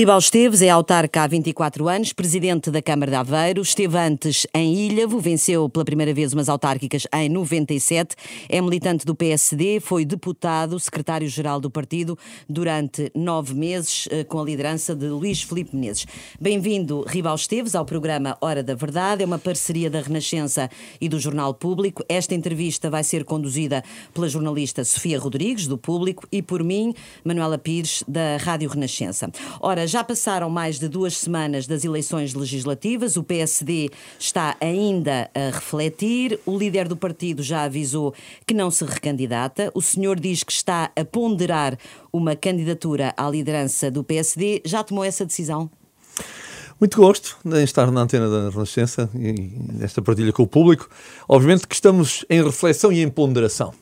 Ribal Esteves é autarca há 24 anos, presidente da Câmara de Aveiro, esteve antes em Ilhavo, venceu pela primeira vez umas autárquicas em 97, é militante do PSD, foi deputado, secretário-geral do partido durante nove meses, eh, com a liderança de Luís Filipe Menezes. Bem-vindo, Ribal Esteves, ao programa Hora da Verdade, é uma parceria da Renascença e do Jornal Público. Esta entrevista vai ser conduzida pela jornalista Sofia Rodrigues, do Público, e por mim, Manuela Pires, da Rádio Renascença. Ora, já passaram mais de duas semanas das eleições legislativas, o PSD está ainda a refletir, o líder do partido já avisou que não se recandidata, o senhor diz que está a ponderar uma candidatura à liderança do PSD. Já tomou essa decisão? Muito gosto de estar na antena da Renascença e nesta partilha com o público. Obviamente que estamos em reflexão e em ponderação.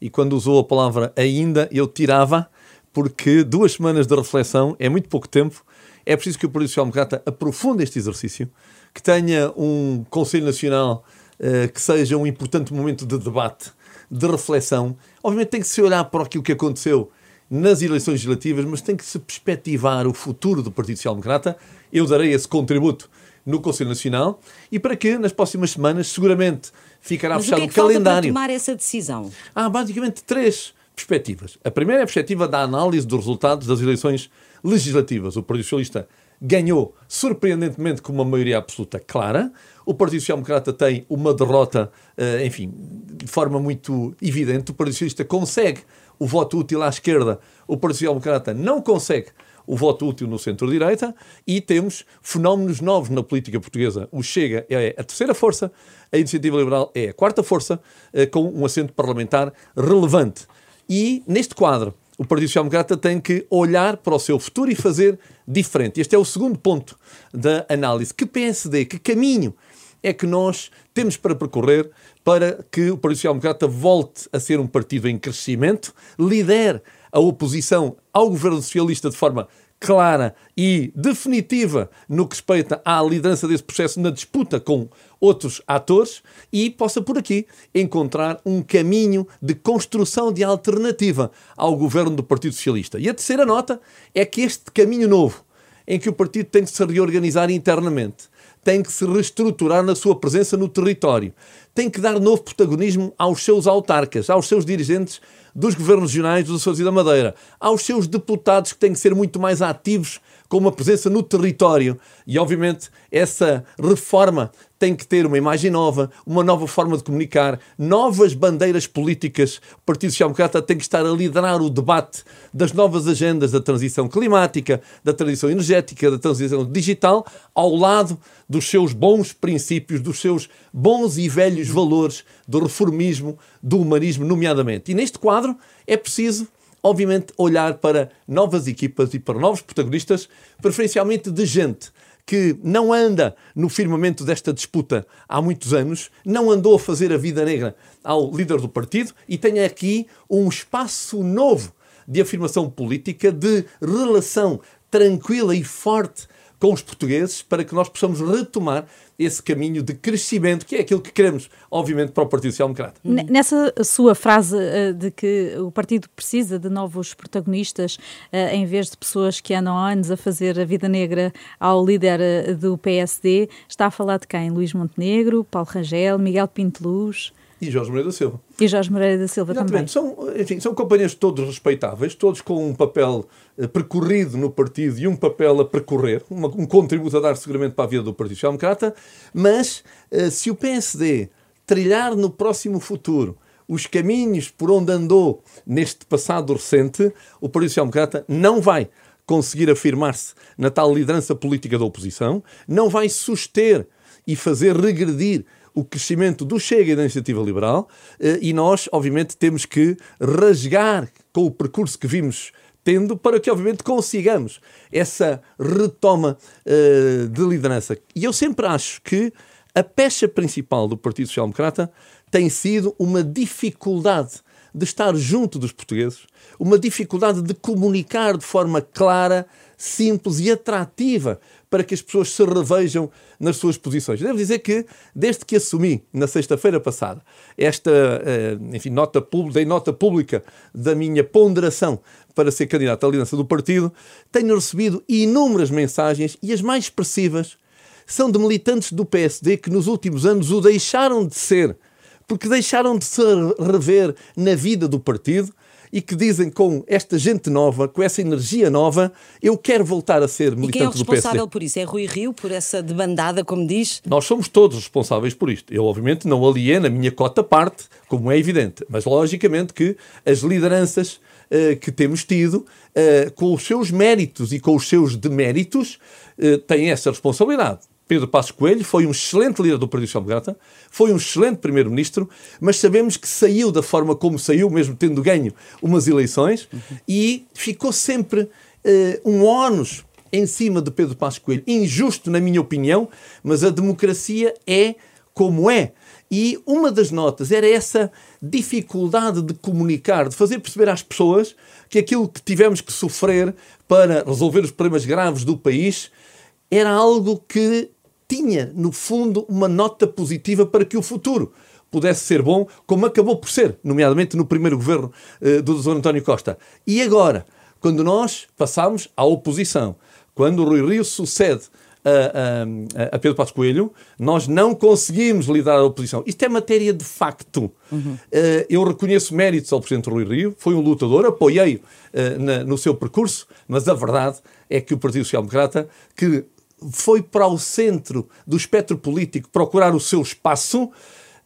E quando usou a palavra ainda, eu tirava porque duas semanas de reflexão é muito pouco tempo. É preciso que o Partido Social Democrata aprofunde este exercício, que tenha um Conselho Nacional uh, que seja um importante momento de debate, de reflexão. Obviamente tem que se olhar para aquilo que aconteceu nas eleições legislativas, mas tem que se perspectivar o futuro do Partido Social Democrata. Eu darei esse contributo no Conselho Nacional e para que nas próximas semanas seguramente ficará mas fechado o, que é que o calendário. Para tomar essa decisão? Há basicamente três perspectivas. A primeira é a perspectiva da análise dos resultados das eleições legislativas. O Partido Socialista ganhou surpreendentemente com uma maioria absoluta clara. O Partido Social Democrata tem uma derrota, eh, enfim, de forma muito evidente. O Partido Socialista consegue o voto útil à esquerda, o Partido Social Democrata não consegue o voto útil no centro-direita e temos fenómenos novos na política portuguesa. O Chega é a terceira força, a Iniciativa Liberal é a quarta força, eh, com um assento parlamentar relevante. E neste quadro, o Partido Social Democrata tem que olhar para o seu futuro e fazer diferente. Este é o segundo ponto da análise. Que PSD, que caminho é que nós temos para percorrer para que o Partido Social Democrata volte a ser um partido em crescimento, lidere a oposição ao governo socialista de forma clara e definitiva no que respeita à liderança desse processo na disputa com outros atores e possa por aqui encontrar um caminho de construção de alternativa ao governo do Partido Socialista. E a terceira nota é que este caminho novo, em que o partido tem que se reorganizar internamente, tem que se reestruturar na sua presença no território, tem que dar novo protagonismo aos seus autarcas, aos seus dirigentes dos governos regionais dos Açores e da Madeira, aos seus deputados que têm que ser muito mais ativos com uma presença no território. E, obviamente, essa reforma tem que ter uma imagem nova, uma nova forma de comunicar, novas bandeiras políticas. O Partido Social Democrata tem que estar a liderar o debate das novas agendas da transição climática, da transição energética, da transição digital, ao lado dos seus bons princípios, dos seus bons e velhos valores do reformismo, do humanismo, nomeadamente. E neste quadro é preciso obviamente, olhar para novas equipas e para novos protagonistas, preferencialmente de gente que não anda no firmamento desta disputa há muitos anos, não andou a fazer a vida negra ao líder do partido e tem aqui um espaço novo de afirmação política, de relação tranquila e forte com os portugueses para que nós possamos retomar esse caminho de crescimento, que é aquilo que queremos, obviamente, para o Partido Social Democrata. Nessa sua frase uh, de que o partido precisa de novos protagonistas, uh, em vez de pessoas que andam há anos a fazer a vida negra ao líder uh, do PSD, está a falar de quem? Luís Montenegro, Paulo Rangel, Miguel Pinto Luz? E Jorge Moreira da Silva. E Jorge Moreira da Silva Exatamente. também. São, enfim, são companheiros todos respeitáveis, todos com um papel uh, percorrido no partido e um papel a percorrer, uma, um contributo a dar seguramente para a vida do Partido Social Democrata, mas uh, se o PSD trilhar no próximo futuro os caminhos por onde andou neste passado recente, o Partido Social Democrata não vai conseguir afirmar-se na tal liderança política da oposição, não vai suster e fazer regredir o crescimento do Chega e da Iniciativa Liberal eh, e nós, obviamente, temos que rasgar com o percurso que vimos tendo para que, obviamente, consigamos essa retoma uh, de liderança. E eu sempre acho que a pecha principal do Partido Social Democrata tem sido uma dificuldade de estar junto dos portugueses, uma dificuldade de comunicar de forma clara, simples e atrativa para que as pessoas se revejam nas suas posições. Devo dizer que, desde que assumi, na sexta-feira passada, esta eh, enfim, nota, dei nota pública da minha ponderação para ser candidato à liderança do partido, tenho recebido inúmeras mensagens e as mais expressivas são de militantes do PSD que nos últimos anos o deixaram de ser, porque deixaram de se rever na vida do partido e que dizem com esta gente nova, com essa energia nova, eu quero voltar a ser militante do PSD. E quem é o responsável por isso? É Rui Rio, por essa debandada, como diz? Nós somos todos responsáveis por isto. Eu, obviamente, não alieno a minha cota parte, como é evidente, mas logicamente que as lideranças uh, que temos tido, uh, com os seus méritos e com os seus deméritos, uh, têm essa responsabilidade. Pedro Passos Coelho foi um excelente líder do Partido Social Democrata, foi um excelente primeiro-ministro, mas sabemos que saiu da forma como saiu, mesmo tendo ganho umas eleições, uhum. e ficou sempre uh, um ónus em cima de Pedro Passos Coelho. Injusto, na minha opinião, mas a democracia é como é. E uma das notas era essa dificuldade de comunicar, de fazer perceber às pessoas que aquilo que tivemos que sofrer para resolver os problemas graves do país era algo que tinha, no fundo, uma nota positiva para que o futuro pudesse ser bom, como acabou por ser, nomeadamente no primeiro governo uh, do Dr. António Costa. E agora, quando nós passamos à oposição, quando o Rui Rio sucede a, a, a, Pedro Passos Coelho, nós não conseguimos lidar a oposição. Isto é matéria de facto. Uhum. Uh, eu reconheço méritos ao Presidente Rui Rio, foi um lutador, apoiei uh, no seu percurso, mas a verdade é que o Partido Social Democrata, que foi para o centro do espectro político procurar o seu espaço.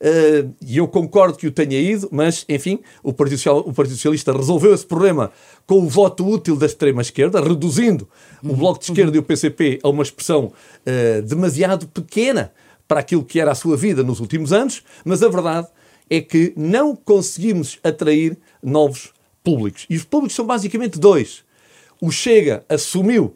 Uh, e eu concordo que o tenha ido, mas, enfim, o Partido, Social, o Partido Socialista resolveu esse problema com o voto útil da extrema-esquerda, reduzindo uhum. o Bloco de Esquerda uhum. e o PCP a uma expressão uh, demasiado pequena para aquilo que era a sua vida nos últimos anos, mas a verdade é que não conseguimos atrair novos públicos. E os públicos são basicamente dois. O Chega assumiu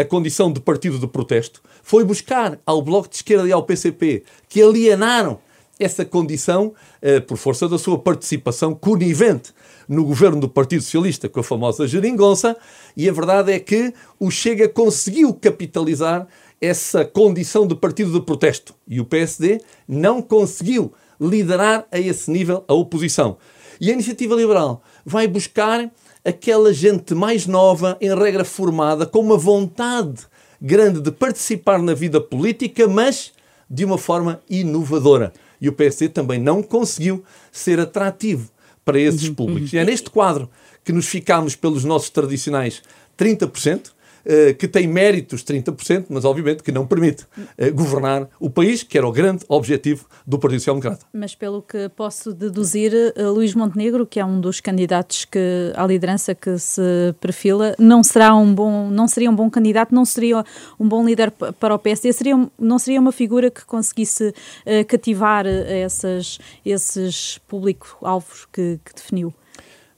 a condição de partido de protesto, foi buscar ao Bloco de Esquerda e ao PCP, que alienaram essa condição eh, por força da sua participação conivente no governo do Partido Socialista com a famosa geringonça, e a verdade é que o Chega conseguiu capitalizar essa condição de partido de protesto e o PSD não conseguiu liderar a esse nível a oposição. E a Iniciativa Liberal vai buscar aquela gente mais nova, em regra formada, com uma vontade grande de participar na vida política, mas de uma forma inovadora. E o PSD também não conseguiu ser atrativo para esses uhum, públicos. Uhum. E é neste quadro que nos ficamos pelos nossos tradicionais 30%, eh, que tem méritos 30%, mas obviamente que não permite uh, governar o país, que era o grande objetivo do Partido Social Democrata. Mas pelo que posso deduzir, uh, Luís Montenegro, que é um dos candidatos que, à liderança que se perfila, não será um bom, não seria um bom candidato, não seria um bom líder para o PSD, seria, não seria uma figura que conseguisse cativar essas, esses público-alvos que, que definiu.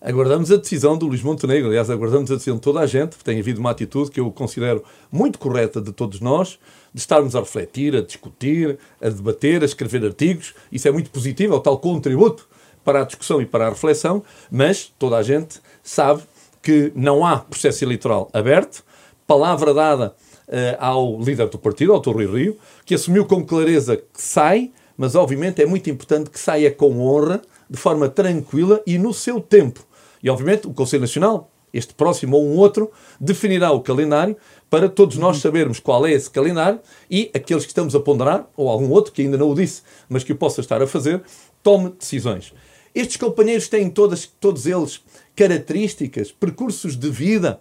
Aguardamos a decisão do Luís Montenegro, aliás, aguardamos a decisão de toda a gente, tem havido uma atitude que eu considero muito correta de todos nós, de estarmos a refletir, a discutir, a debater, a escrever artigos. Isso é muito positivo, é o tal contributo para a discussão e para a reflexão, mas toda a gente sabe que não há processo eleitoral aberto, palavra dada uh, ao líder do partido, ao. Rui Rio, que assumiu com clareza que sai, mas obviamente é muito importante que saia com honra, de forma tranquila e no seu tempo e, obviamente, o Conselho Nacional, este próximo ou um outro, definirá o calendário para todos nós uhum. sabermos qual é esse calendário e aqueles que estamos a ponderar, ou algum outro que ainda não o disse, mas que o possa estar a fazer, tome decisões. Estes companheiros têm todas, todos eles características, percursos de vida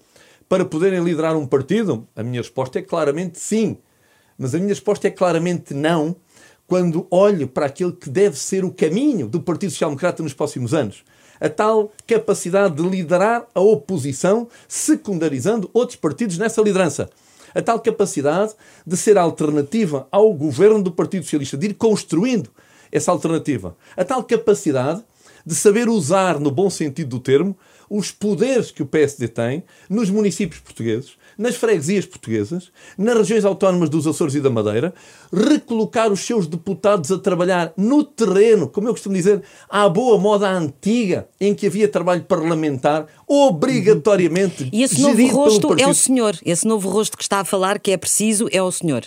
para poderem liderar um partido? A minha resposta é claramente sim. Mas a minha resposta é claramente não quando olho para aquele que deve ser o caminho do Partido Social Democrata nos próximos anos a tal capacidade de liderar a oposição, secundarizando outros partidos nessa liderança. A tal capacidade de ser alternativa ao governo do Partido Socialista, de ir construindo essa alternativa. A tal capacidade de saber usar, no bom sentido do termo, os poderes que o PSD tem nos municípios portugueses, nas freguesias portuguesas, nas regiões autónomas dos Açores e da Madeira, recolocar os seus deputados a trabalhar no terreno, como eu costumo dizer, à boa moda antiga, em que havia trabalho parlamentar, obrigatoriamente. E esse novo rosto é o senhor. Esse novo rosto que está a falar que é preciso é o senhor.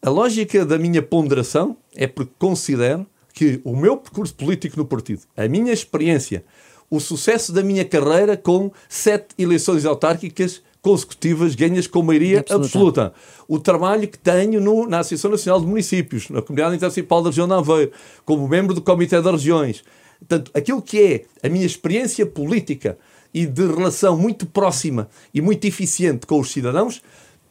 A lógica da minha ponderação é porque considero que o meu percurso político no partido, a minha experiência, o sucesso da minha carreira com sete eleições autárquicas consecutivas ganhas com maioria absoluta. absoluta. O trabalho que tenho no, na Associação Nacional de Municípios, na Comunidade Intermunicipal da Região de Aveiro, como membro do Comitê das Regiões. Portanto, aquilo que é a minha experiência política e de relação muito próxima e muito eficiente com os cidadãos,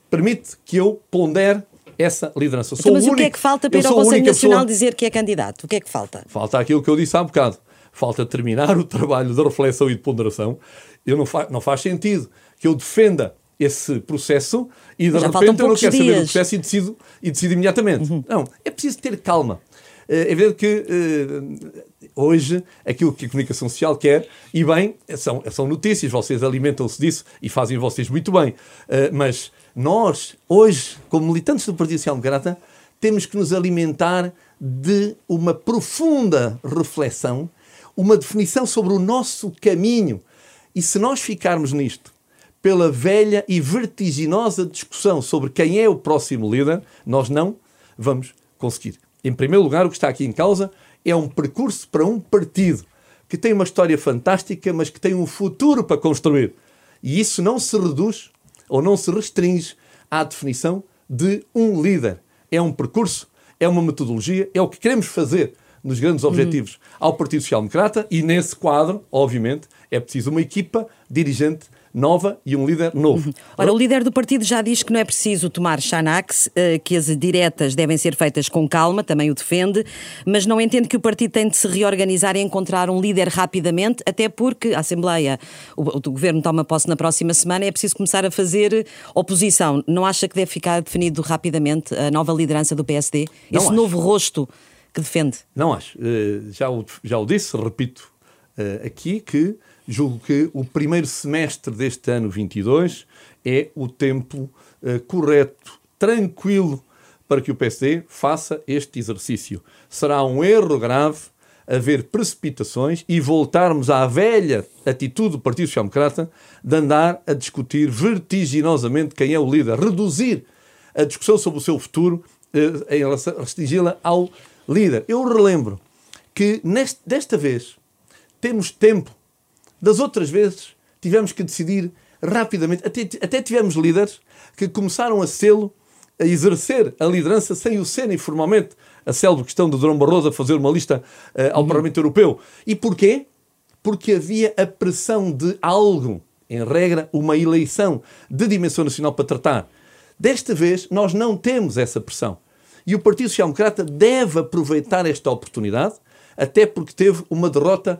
permite que eu pondere essa liderança. Então, mas o que é que falta para ir ao Conselho Nacional pessoa... dizer que é candidato? O que é que falta? Falta aquilo que eu disse há bocado. Falta terminar o trabalho de reflexão e de ponderação. Eu não, fa... não faz sentido que eu defenda esse processo e de repente eu não quero dias. saber do processo e decido, e decido imediatamente. Uhum. Não, é preciso ter calma. Eh, é verdade que uh, hoje aquilo que a comunicação social quer, e bem, são, são notícias, vocês alimentam-se disso e fazem vocês muito bem. Uh, mas nós, hoje, como militantes do Partido Social Democrata, temos que nos alimentar de uma profunda reflexão, uma definição sobre o nosso caminho. E se nós ficarmos nisto, pela velha e vertiginosa discussão sobre quem é o próximo líder, nós não vamos conseguir. Em primeiro lugar, o que está aqui em causa é um percurso para um partido que tem uma história fantástica, mas que tem um futuro para construir. E isso não se reduz ou não se restringe à definição de um líder. É um percurso, é uma metodologia, é o que queremos fazer nos grandes uhum. objetivos uhum. ao Partido Social Democrata e nesse quadro, obviamente, é preciso uma equipa dirigente nova e um líder novo. Uhum. Ora, o líder do partido já diz que não é preciso tomar Xanax, eh, que as diretas devem ser feitas com calma, também o defende, mas não entende que o partido tem de se reorganizar e encontrar um líder rapidamente, até porque a Assembleia, o, o governo toma posse na próxima semana e é preciso começar a fazer oposição. Não acha que deve ficar definido rapidamente a nova liderança do PSD? Não Esse acho. novo rosto que defende? Não acho. Eh, já o, já o disse, repito eh, aqui, que julgo que o primeiro semestre deste ano 22 é o tempo uh, correto, tranquilo, para que o PSD faça este exercício. Será um erro grave haver precipitações e voltarmos à velha atitude do Partido Social Democrata de andar a discutir vertiginosamente quem é o líder, reduzir a discussão sobre o seu futuro uh, em restringi-la ao líder. Eu relembro que neste, desta vez temos tempo das outras vezes, tivemos que decidir rapidamente. Até, até tivemos líderes que começaram a sê-lo, a exercer a liderança sem o serem formalmente. A célebre questão do Durão Barroso a fazer uma lista uh, ao uhum. Parlamento Europeu. E porquê? Porque havia a pressão de algo, em regra, uma eleição de dimensão nacional para tratar. Desta vez, nós não temos essa pressão. E o Partido Social Democrata deve aproveitar esta oportunidade, até porque teve uma derrota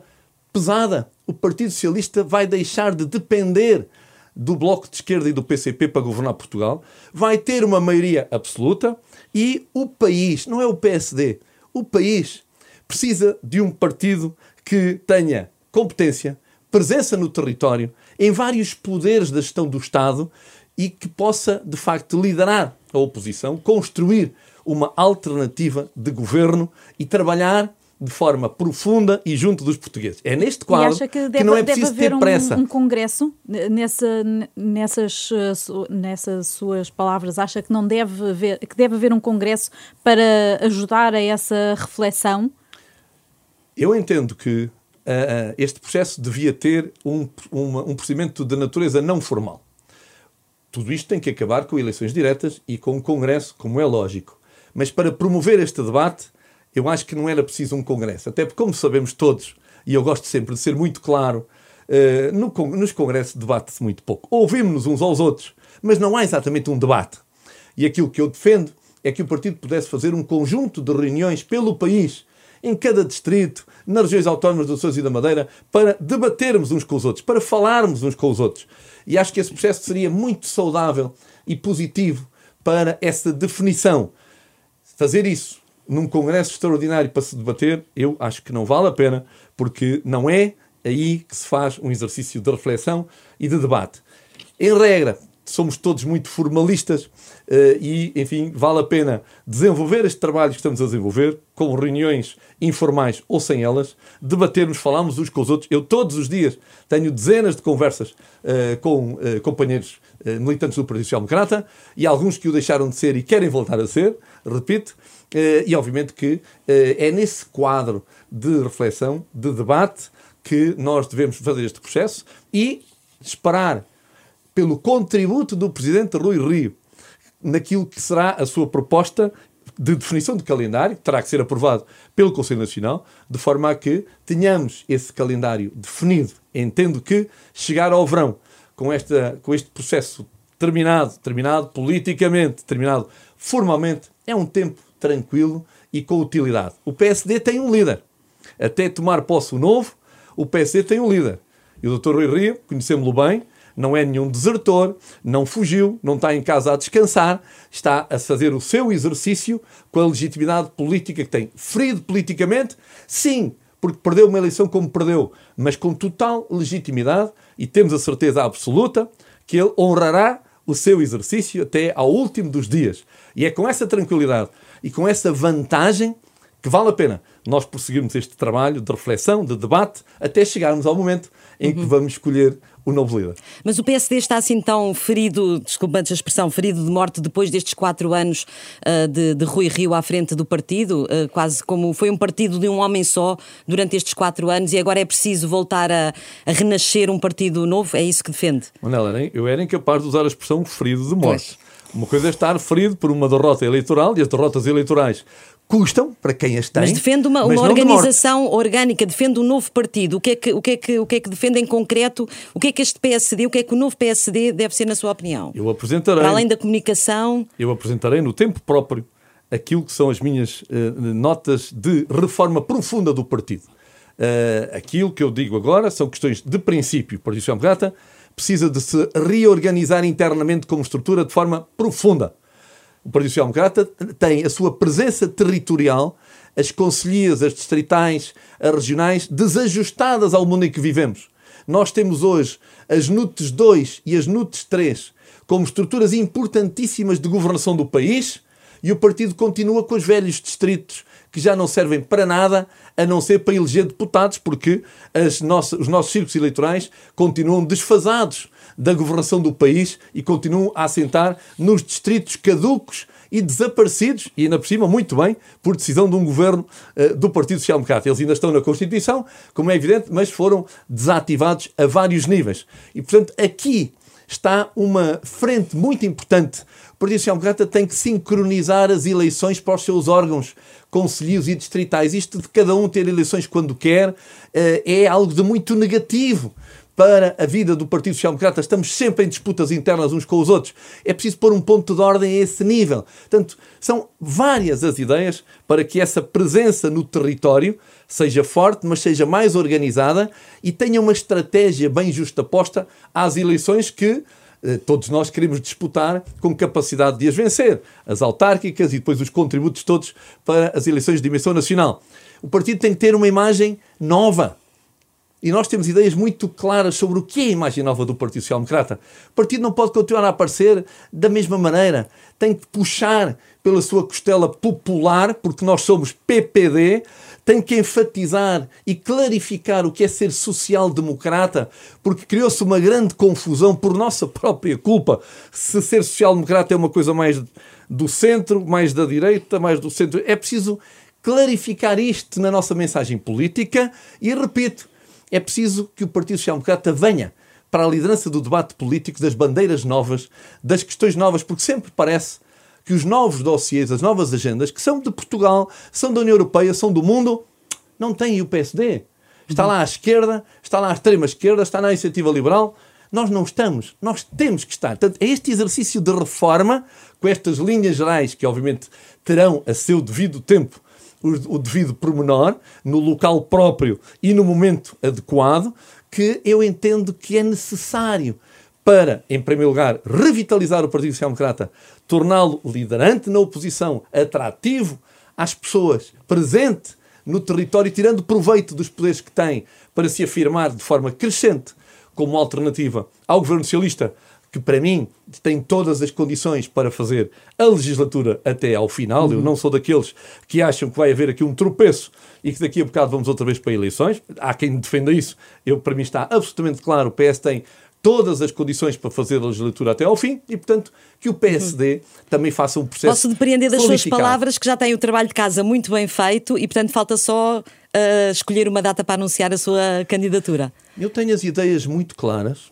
pesada. O Partido Socialista vai deixar de depender do Bloco de Esquerda e do PCP para governar Portugal, vai ter uma maioria absoluta e o país, não é o PSD, o país precisa de um partido que tenha competência, presença no território, em vários poderes da gestão do Estado e que possa, de facto, liderar a oposição, construir uma alternativa de governo e trabalhar de forma profunda e junto dos portugueses. É neste quadro que, deve, que, não é preciso ter um, pressa. um congresso, nessa, nessas, nessas suas palavras, acha que não deve haver, que deve haver um congresso para ajudar a essa reflexão? Eu entendo que uh, este processo devia ter um, uma, um procedimento de natureza não formal. Tudo isto tem que acabar com eleições diretas e com um congresso, como é lógico. Mas para promover este debate, eu acho que não era preciso um congresso. Até porque, como sabemos todos, e eu gosto sempre de ser muito claro, uh, no, nos congressos debate-se muito pouco. Ouvimos-nos uns aos outros, mas não há exatamente um debate. E aquilo que eu defendo é que o partido pudesse fazer um conjunto de reuniões pelo país, em cada distrito, nas regiões autónomas do Açores e da Madeira, para debatermos uns com os outros, para falarmos uns com os outros. E acho que esse processo seria muito saudável e positivo para essa definição. Fazer isso num congresso extraordinário para se debater, eu acho que não vale a pena, porque não é aí que se faz um exercício de reflexão e de debate. Em regra, somos todos muito formalistas Uh, e, enfim, vale a pena desenvolver este trabalho que estamos a desenvolver, com reuniões informais ou sem elas, debatermos, falarmos uns com os outros. Eu, todos os dias, tenho dezenas de conversas uh, com uh, companheiros militantes do Partido Social Democrata e alguns que o deixaram de ser e querem voltar a ser, repito, e obviamente que é nesse quadro de reflexão, de debate, que nós devemos fazer este processo e esperar pelo contributo do Presidente Rui Rio naquilo que será a sua proposta de definição de calendário, que terá que ser aprovado pelo Conselho Nacional, de forma a que tenhamos esse calendário definido. Entendo que chegar ao verão com, esta, com este processo terminado, terminado politicamente, terminado formalmente, é um tempo tranquilo e com utilidade. O PSD tem um líder. Até tomar posse o novo, o PSD tem um líder. E o Dr. Rui Rio, conhecemos-lo bem, não é nenhum desertor, não fugiu, não está em casa a descansar, está a fazer o seu exercício com a legitimidade política que tem. Ferido politicamente, sim, porque perdeu uma eleição como perdeu, mas com total legitimidade e temos a certeza absoluta que ele honrará o seu exercício até ao último dos dias. E é com essa tranquilidade e com essa vantagem que vale a pena nós prosseguirmos este trabalho de reflexão, de debate, até chegarmos ao momento em que uhum. vamos escolher o novo líder. Mas o PSD está assim tão ferido, desculpa a expressão, ferido de morte depois destes quatro anos uh, de, de, Rui Rio à frente do partido, uh, quase como foi um partido de um homem só durante estes quatro anos e agora é preciso voltar a, a renascer um partido novo? É isso que defende? Manela, eu era incapaz de usar a expressão ferido de morte. Pois. Uma coisa é estar ferido por uma derrota eleitoral e as derrotas eleitorais custam para quem as tem. Mas defende uma, uma organização orgânica, defende um novo partido. O que, é que, o, que é que, o que é que defende em concreto? O que é que este PSD, o que é que o novo PSD deve ser, na sua opinião? Eu apresentarei. Para além da comunicação. Eu apresentarei no tempo próprio aquilo que são as minhas uh, notas de reforma profunda do partido. Uh, aquilo que eu digo agora são questões de princípio. O Partido Social Democrata precisa de se reorganizar internamente como estrutura de forma profunda o Partido Social Democrata tem a sua presença territorial, as conselhias, as distritais, as regionais, desajustadas ao mundo em que vivemos. Nós temos hoje as NUTES 2 e as NUTES 3 como estruturas importantíssimas de governação do país e o partido continua com os velhos distritos que já não servem para nada a não ser para eleger deputados, porque nossas, os nossos círculos eleitorais continuam desfasados da governação do país e continuam a assentar nos distritos caducos e desaparecidos, e ainda por cima, muito bem, por decisão de um governo uh, do Partido Social Democrata. Eles ainda estão na Constituição, como é evidente, mas foram desativados a vários níveis. E, portanto, aqui está uma frente muito importante. O Partido Social Democrata tem que sincronizar as eleições para os seus órgãos conselhos e distritais. Isto de cada um ter eleições quando quer eh, é algo de muito negativo para a vida do Partido Social Democrata. Estamos sempre em disputas internas uns com os outros. É preciso pôr um ponto de ordem a esse nível. Portanto, são várias as ideias para que essa presença no território seja forte, mas seja mais organizada e tenha uma estratégia bem justaposta às eleições que eh, todos nós queremos disputar com capacidade de as vencer. As autárquicas e depois os contributos todos para as eleições de dimensão nacional. O partido tem que ter uma imagem nova e nós temos ideias muito claras sobre o que é a imagem nova do Partido Social Democrata. O partido não pode continuar a aparecer da mesma maneira. Tem que puxar pela sua costela popular, porque nós somos PPD, tem que enfatizar e clarificar o que é ser social-democrata, porque criou-se uma grande confusão por nossa própria culpa. Se ser social-democrata é uma coisa mais do centro, mais da direita, mais do centro. É preciso clarificar isto na nossa mensagem política e, repito, é preciso que o Partido Social Democrata venha para a liderança do debate político, das bandeiras novas, das questões novas, porque sempre parece que os novos dossiês, as novas agendas, que são de Portugal, são da União Europeia, são do mundo, não têm o PSD. Está lá à esquerda, está lá à extrema-esquerda, está na iniciativa liberal. Nós não estamos. Nós temos que estar. Portanto, é este exercício de reforma, com estas linhas gerais, que obviamente terão a seu devido tempo o, devido pormenor, no local próprio e no momento adequado, que eu entendo que é necessário para, em primeiro lugar, revitalizar o Partido Social Democrata, torná-lo liderante na oposição, atrativo às pessoas, presente no território, tirando proveito dos poderes que tem para se afirmar de forma crescente como alternativa ao governo socialista, que para mim tem todas as condições para fazer a legislatura até ao final. Uhum. Eu não sou daqueles que acham que vai haver aqui um tropeço e que daqui a bocado vamos outra vez para eleições. Há quem defenda isso. Eu, para mim está absolutamente claro, o PS tem todas as condições para fazer a legislatura até ao fim e, portanto, que o PSD uhum. também faça um processo. Posso depreender das suas palavras que já tem o trabalho de casa muito bem feito e, portanto, falta só uh, escolher uma data para anunciar a sua candidatura. Eu tenho as ideias muito claras,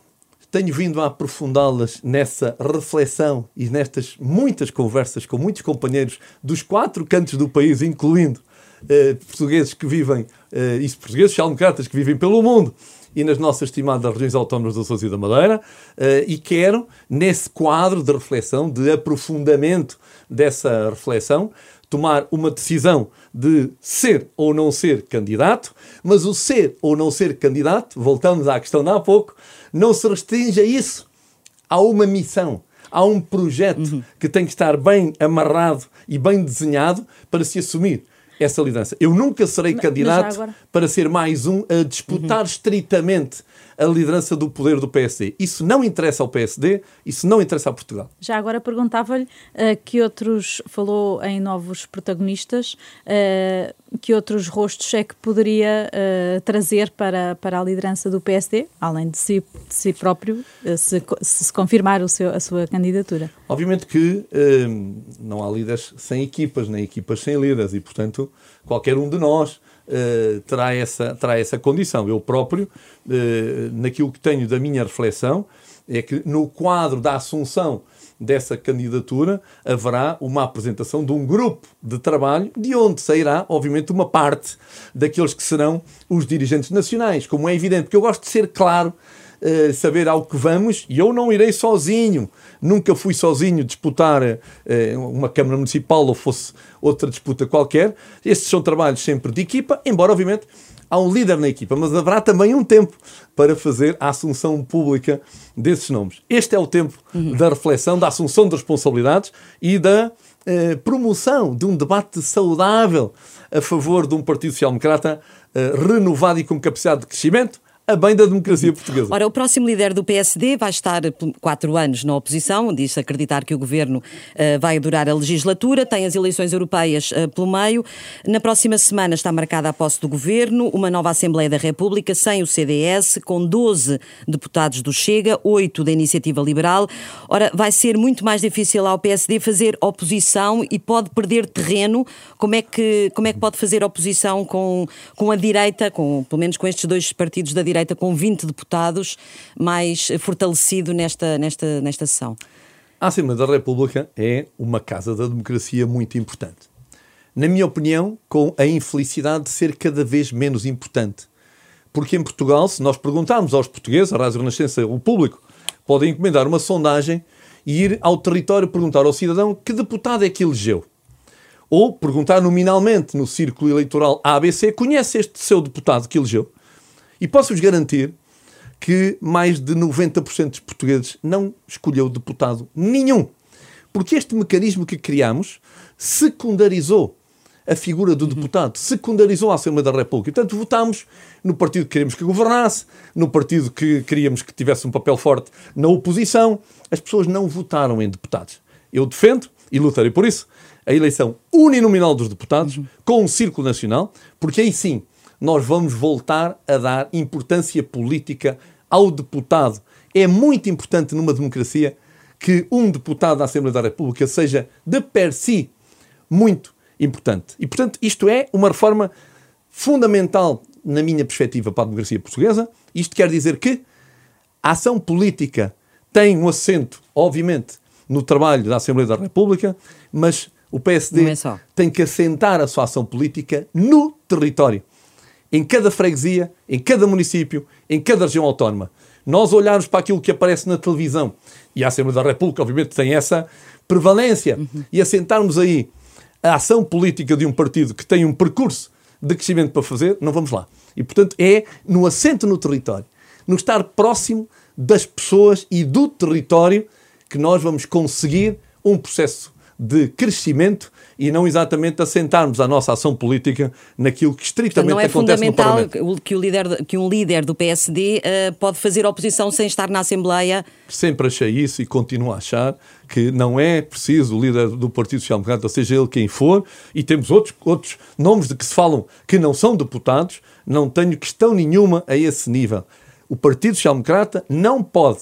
tenho vindo a aprofundá-las nessa reflexão e nestas muitas conversas com muitos companheiros dos quatro cantos do país, incluindo uh, portugueses que vivem, uh, e portugueses social-democratas que vivem pelo mundo e nas nossas estimadas regiões autónomas do Açores e da Madeira, uh, e quero, nesse quadro de reflexão, de aprofundamento dessa reflexão, tomar uma decisão de ser ou não ser candidato, mas o ser ou não ser candidato, voltamos à questão de há pouco, não se restringe a isso. Há uma missão, há um projeto uhum. que tem que estar bem amarrado e bem desenhado para se assumir essa liderança. Eu nunca serei candidato agora... para ser mais um a disputar uhum. estritamente a liderança do poder do PSD. Isso não interessa ao PSD, isso não interessa a Portugal. Já agora perguntava-lhe uh, que outros, falou em novos protagonistas, uh, que outros rostos é que poderia uh, trazer para, para a liderança do PSD, além de si, de si próprio, se, se, confirmar o seu, a sua candidatura? Obviamente que não há líderes sem equipas, nem equipas sem líderes, e portanto qualquer um de nós uh, terá, essa, terá essa condição. Eu próprio, uh, naquilo que tenho da minha reflexão, é que no quadro da assunção dessa candidatura haverá uma apresentação de um grupo de trabalho de onde sairá, obviamente, uma parte daqueles que serão os dirigentes nacionais, como é evidente, porque eu gosto de ser claro uh, saber ao que vamos e eu não irei sozinho. Nunca fui sozinho disputar uh, uma Câmara Municipal ou fosse outra disputa qualquer. Estes são trabalhos sempre de equipa, embora, obviamente, há um líder na equipa, mas haverá também um tempo para fazer a assunção pública desses nomes. Este é o tempo uhum. da reflexão, da assunção de responsabilidades e da eh, promoção de um debate saudável a favor de um Partido Social Democrata eh, renovado e com capacidade de crescimento, a bem da democracia portuguesa. Ora, o próximo líder do PSD vai estar quatro anos na oposição, diz acreditar que o governo uh, vai durar a legislatura, tem as eleições europeias uh, pelo meio. Na próxima semana está marcada a posse do governo, uma nova Assembleia da República sem o CDS, com 12 deputados do Chega, 8 da Iniciativa Liberal. Ora, vai ser muito mais difícil ao PSD fazer oposição e pode perder terreno. Como é que, como é que pode fazer oposição com, com a direita, com, pelo menos com estes dois partidos da direita? Direita com 20 deputados mais fortalecido nesta, nesta, nesta sessão? A Assembleia da República é uma casa da democracia muito importante. Na minha opinião, com a infelicidade de ser cada vez menos importante. Porque em Portugal, se nós perguntarmos aos portugueses, a Rádio Renascença, o público, podem encomendar uma sondagem e ir ao território perguntar ao cidadão que deputado é que elegeu. Ou perguntar nominalmente no círculo eleitoral ABC, conhece este seu deputado que elegeu? E posso-vos garantir que mais de 90% dos portugueses não escolheu deputado nenhum. Porque este mecanismo que criamos secundarizou a figura do deputado, secundarizou a Assembleia da República. Portanto, votámos no partido que queríamos que governasse, no partido que queríamos que tivesse um papel forte na oposição. As pessoas não votaram em deputados. Eu defendo, e lutarei por isso, a eleição uninominal dos deputados, uhum. com um círculo nacional, porque aí sim nós vamos voltar a dar importância política ao deputado. É muito importante numa democracia que um deputado da Assembleia da República seja de per si muito importante. E, portanto, isto é uma reforma fundamental na minha perspectiva para a democracia portuguesa. Isto quer dizer que a ação política tem um assento, obviamente, no trabalho da Assembleia da República, mas o PSD é tem que assentar a sua ação política no território em cada freguesia, em cada município, em cada região autónoma. Nós olharmos para aquilo que aparece na televisão, e a Assembleia da República, obviamente, tem essa prevalência, uhum. e assentarmos aí a ação política de um partido que tem um percurso de crescimento para fazer, não vamos lá. E, portanto, é no assento no território, no estar próximo das pessoas e do território que nós vamos conseguir um processo de crescimento e não exatamente assentarmos a nossa ação política naquilo que estritamente não é acontece no Parlamento. que, o líder, que um líder do PSD uh, eh, pode fazer oposição sem estar na Assembleia? Sempre achei isso e continuo a achar que não é preciso o líder do Partido Social Democrata, seja ele quem for, e temos outros, outros nomes de que se falam que não são deputados, não tenho questão nenhuma a esse nível. O Partido Social Democrata não pode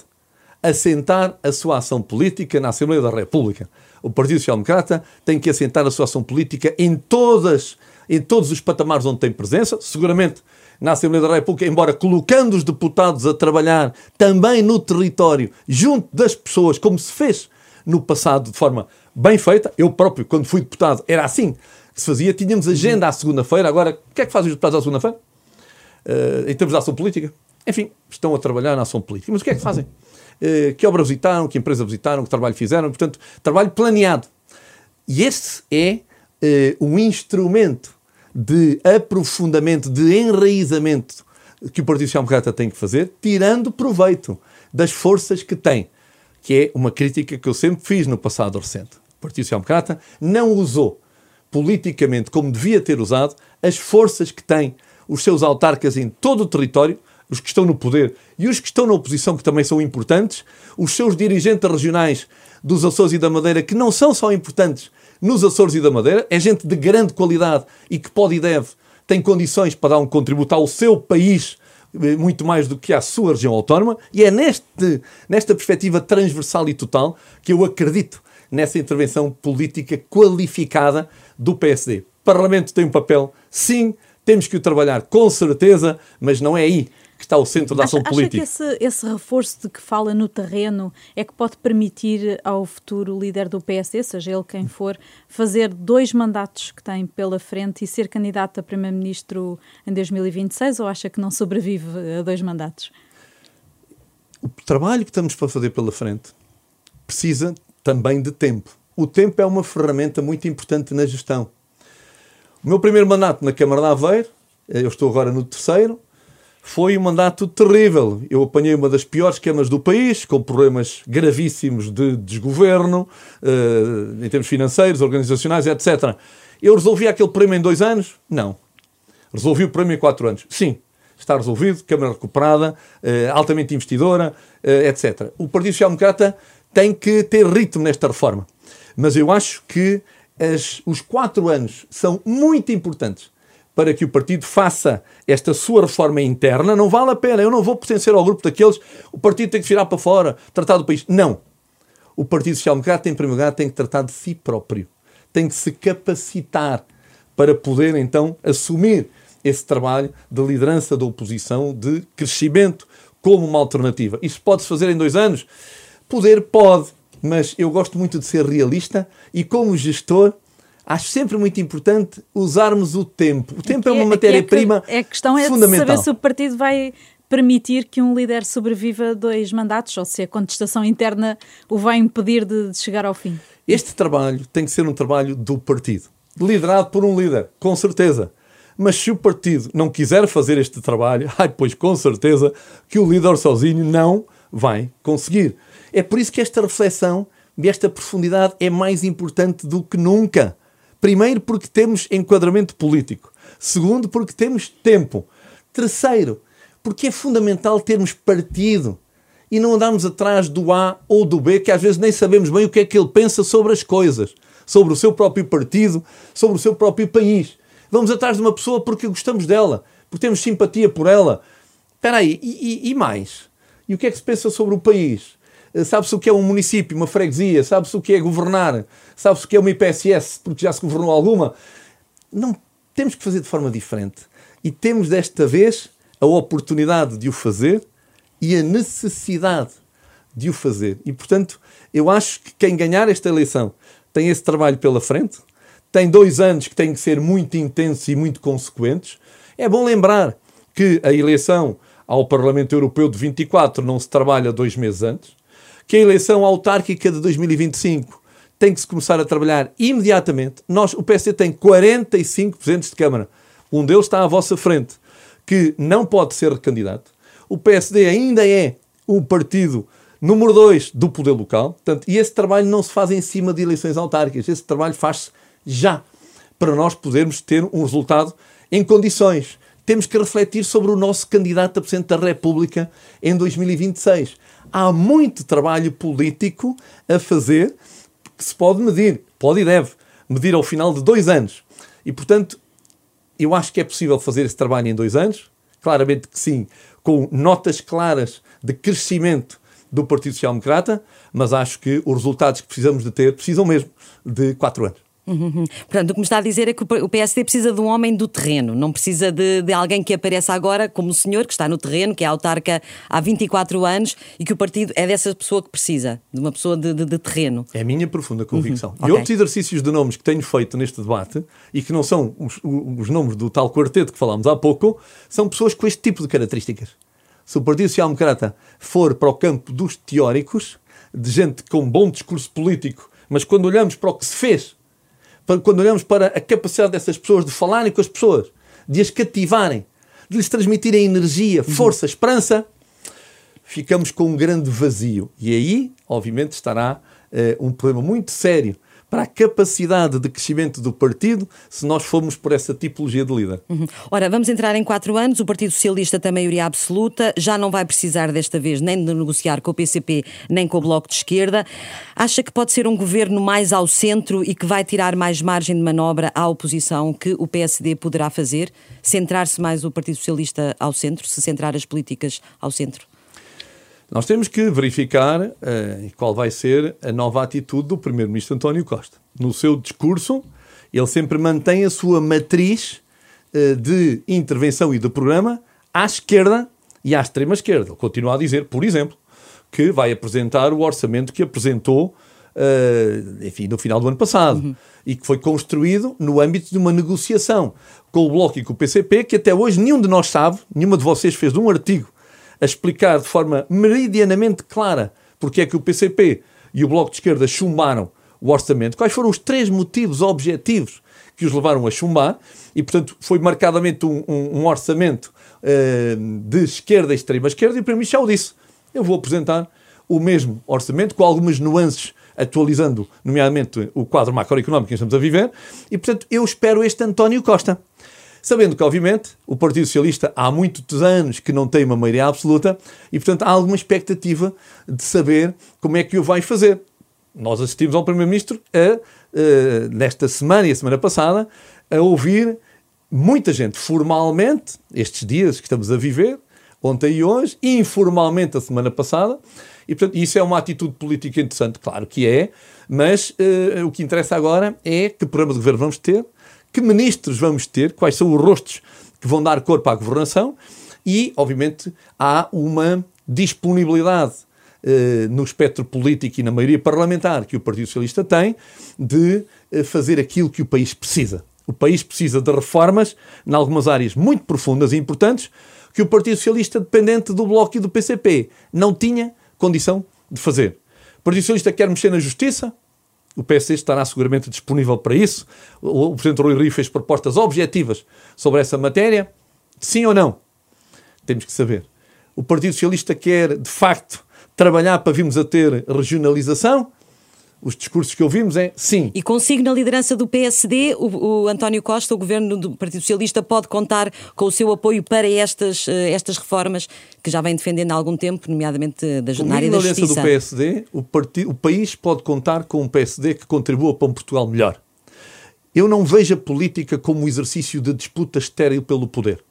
assentar a sua ação política na Assembleia da República. O Partido Social Democrata tem que assentar a sua ação política em todas em todos os patamares onde tem presença, seguramente na Assembleia da República, embora colocando os deputados a trabalhar também no território, junto das pessoas, como se fez no passado de forma bem feita. Eu próprio, quando fui deputado, era assim que se fazia. Tínhamos agenda à segunda-feira. Agora, o que é que fazem os deputados à segunda-feira? Uh, em termos de ação política? Enfim, estão a trabalhar na ação política. Mas o que é que fazem? Uh, que obra visitaram, que empresa visitaram, que trabalho fizeram? Portanto, trabalho planeado. E esse é uh, um instrumento de aprofundamento, de enraizamento que o Partido Social Democrata tem que fazer, tirando proveito das forças que tem, que é uma crítica que eu sempre fiz no passado recente. O Partido Social Democrata não usou politicamente como devia ter usado as forças que tem os seus autarcas em todo o território, os que estão no poder e os que estão na oposição, que também são importantes, os seus dirigentes regionais dos Açores e da Madeira, que não são só importantes nos Açores e da Madeira, é gente de grande qualidade e que pode e deve, tem condições para dar um contributo ao seu país eh, muito mais do que à sua região autónoma, e é neste, nesta perspectiva transversal e total que eu acredito nessa intervenção política qualificada do PSD. O Parlamento tem um papel, sim, temos que o trabalhar com certeza, mas não é aí que está o centro da ação acha, política. Acha que esse, esse, reforço de que fala no terreno é que pode permitir ao futuro líder do PSD, seja ele quem for, fazer dois mandatos que tem pela frente e ser candidato a primeiro-ministro em 2026 ou acha que não sobrevive a dois mandatos? O trabalho que estamos para fazer pela frente precisa também de tempo. O tempo é uma ferramenta muito importante na gestão. O meu primeiro mandato na Câmara de Aveiro, eu estou agora no terceiro, foi um mandato terrível. Eu apanhei uma das piores câmaras do país, com problemas gravíssimos de desgoverno, uh, em termos financeiros, organizacionais, etc. Eu resolvi aquele problema em dois anos? Não. Resolvi o problema em quatro anos? Sim. Está resolvido, Câmara recuperada, uh, altamente investidora, uh, etc. O Partido Social Democrata tem que ter ritmo nesta reforma. Mas eu acho que as, os quatro anos são muito importantes para que o partido faça esta sua reforma interna, não vale a pena. Eu não vou pertencer ao grupo daqueles, o partido tem que virar para fora, tratar do país. Não. O Partido Social Democrata, em primeiro lugar, tem que tratar de si próprio. Tem que se capacitar para poder, então, assumir esse trabalho de liderança da oposição, de crescimento como uma alternativa. Isso pode-se fazer em dois anos? Poder pode, mas eu gosto muito de ser realista e, como gestor, acho sempre muito importante usarmos o tempo. O tempo é uma matéria-prima é, é, a questão é saber se o partido vai permitir que um líder sobreviva dois mandatos ou se a contestação interna o vai impedir de, de chegar ao fim. Este trabalho tem que ser um trabalho do partido, liderado por um líder, com certeza. Mas se o partido não quiser fazer este trabalho, ai, pois com certeza que o líder sozinho não vai conseguir. É por isso que esta reflexão e esta profundidade é mais importante do que nunca. Primeiro, porque temos enquadramento político. Segundo, porque temos tempo. Terceiro, porque é fundamental termos partido e não andarmos atrás do A ou do B, que às vezes nem sabemos bem o que é que ele pensa sobre as coisas, sobre o seu próprio partido, sobre o seu próprio país. Vamos atrás de uma pessoa porque gostamos dela, porque temos simpatia por ela. Espera aí, e, e, e mais? E o que é que se pensa sobre o país? Eh, sabe-se o que é um município, uma freguesia, sabe-se o que é governar, sabe-se o que é uma IPSS, porque já se governou alguma. Não, temos que fazer de forma diferente. E temos desta vez a oportunidade de o fazer e a necessidade de o fazer. E, portanto, eu acho que quem ganhar esta eleição tem esse trabalho pela frente, tem dois anos que têm que ser muito intensos e muito consequentes. É bom lembrar que a eleição ao Parlamento Europeu de 24 não se trabalha dois meses antes que a eleição autárquica de 2025 tem que se começar a trabalhar imediatamente. Nós, o PSD tem 45 presidentes de Câmara. Um deles está à vossa frente, que não pode ser recandidato. O PSD ainda é o partido Número dois, do poder local. Portanto, e esse trabalho não se faz em cima de eleições autárquicas. Esse trabalho faz-se já, para nós podermos ter um resultado em condições. Temos que refletir sobre o nosso candidato a Presidente da República em 2026. Há muito trabalho político a fazer que se pode medir, pode e deve medir ao final de dois anos. E, portanto, eu acho que é possível fazer esse trabalho em dois anos, claramente que sim, com notas claras de crescimento do Partido Social Democrata, mas acho que os resultados que precisamos de ter precisam mesmo de quatro anos. Uhum. Portanto, o que me está a dizer é que o PSD precisa de um homem do terreno, não precisa de, de, alguém que apareça agora como o senhor, que está no terreno, que é autarca há 24 anos e que o partido é dessa pessoa que precisa, de uma pessoa de, de, de terreno. É a minha profunda convicção. Uhum. E okay. outros exercícios de nomes que tenho feito neste debate e que não são os, os nomes do tal quarteto que falámos há pouco, são pessoas com este tipo de características. Se o Partido Social Democrata for para o campo dos teóricos, de gente com bom discurso político, mas quando olhamos para o que se fez quando olhamos para a capacidade dessas pessoas de falarem com as pessoas, de as cativarem, de lhes transmitirem energia, uhum. força, esperança, ficamos com um grande vazio. E aí, obviamente, estará uh, um problema muito sério para a capacidade de crescimento do partido se nós formos por essa tipologia de líder. Uhum. Ora, vamos entrar em quatro anos. O Partido Socialista tem maioria absoluta, já não vai precisar desta vez nem de negociar com o PCP nem com o Bloco de Esquerda. Acha que pode ser um governo mais ao centro e que vai tirar mais margem de manobra à oposição que o PSD poderá fazer? Centrar-se mais o Partido Socialista ao centro, se centrar as políticas ao centro? Nós temos que verificar uh, qual vai ser a nova atitude do Primeiro-Ministro António Costa. No seu discurso, ele sempre mantém a sua matriz uh, de intervenção e de programa à esquerda e à extrema-esquerda. Ele continua a dizer, por exemplo, que vai apresentar o orçamento que apresentou uh, enfim, no final do ano passado uhum. e que foi construído no âmbito de uma negociação com o Bloco e com o PCP, que até hoje nenhum de nós sabe, nenhuma de vocês fez um artigo a explicar de forma meridianamente clara porque é que o PCP e o Bloco de Esquerda chumbaram o orçamento, quais foram os três motivos objetivos que os levaram a chumbar, e portanto foi marcadamente um, um, um orçamento uh, de esquerda, extrema esquerda, e o Primeiro-Ministro já o disse. Eu vou apresentar o mesmo orçamento, com algumas nuances, atualizando, nomeadamente, o quadro macroeconómico que estamos a viver, e portanto eu espero este António Costa. Sabendo que, obviamente, o Partido Socialista há muitos anos que não tem uma maioria absoluta e, portanto, há alguma expectativa de saber como é que o vai fazer. Nós assistimos ao Primeiro-Ministro a, uh, nesta semana e a semana passada, a ouvir muita gente formalmente, estes dias que estamos a viver, ontem e hoje, e informalmente a semana passada, e portanto isso é uma atitude política interessante, claro que é, mas uh, o que interessa agora é que programa de governo vamos ter, que ministros vamos ter, quais são os rostos que vão dar corpo à governação e, obviamente, há uma disponibilidade eh, no espectro político e na maioria parlamentar que o Partido Socialista tem de eh, fazer aquilo que o país precisa. O país precisa de reformas em algumas áreas muito profundas e importantes que o Partido Socialista, dependente do Bloco e do PCP, não tinha condição de fazer. O Partido Socialista quer mexer na justiça, o PSD estará seguramente disponível para isso. O Presidente Rui Rio fez propostas objetivas sobre essa matéria. Sim ou não? Temos que saber. O Partido Socialista quer, de facto, trabalhar para virmos a ter regionalização? Os discursos que ouvimos é sim. E consigo na liderança do PSD, o, o, António Costa, o governo do Partido Socialista, pode contar com o seu apoio para estas, eh, estas reformas que já vem defendendo há algum tempo, nomeadamente da jornada e da justiça. na liderança do PSD, o, partido, o país pode contar com um PSD que contribua para um Portugal melhor. Eu não vejo a política como um exercício de disputa estéril pelo poder.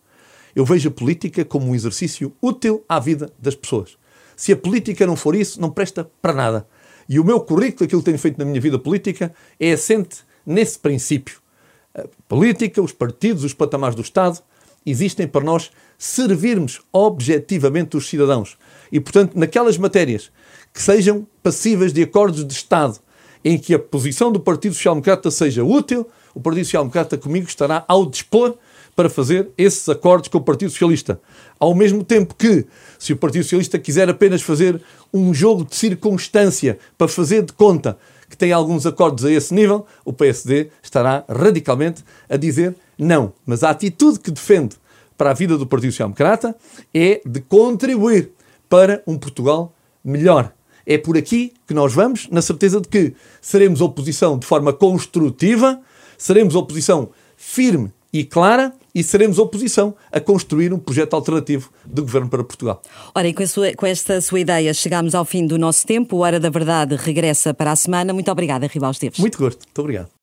Eu vejo a política como um exercício útil à vida das pessoas. Se a política não for isso, não presta para nada. E o meu currículo, aquilo que tenho feito na minha vida política, é assente nesse princípio. A política, os partidos, os patamares do Estado existem para nós servirmos objetivamente os cidadãos. E, portanto, naquelas matérias que sejam passíveis de acordos de Estado em que a posição do Partido Social Democrata seja útil, o Partido Social Democrata comigo estará ao dispor para fazer esses acordos com o Partido Socialista. Ao mesmo tempo que, se o Partido Socialista quiser apenas fazer um jogo de circunstância para fazer de conta que tem alguns acordos a esse nível, o PSD estará radicalmente a dizer não. Mas a atitude que defende para a vida do Partido Social Democrata é de contribuir para um Portugal melhor. É por aqui que nós vamos, na certeza de que seremos oposição de forma construtiva, seremos oposição firme e clara e seremos oposição a construir um projeto alternativo de governo para Portugal. Ora, e com, sua, com esta sua ideia chegamos ao fim do nosso tempo. O Hora da Verdade regressa para a semana. Muito obrigada, Ribal Esteves. Muito gosto. Muito obrigado.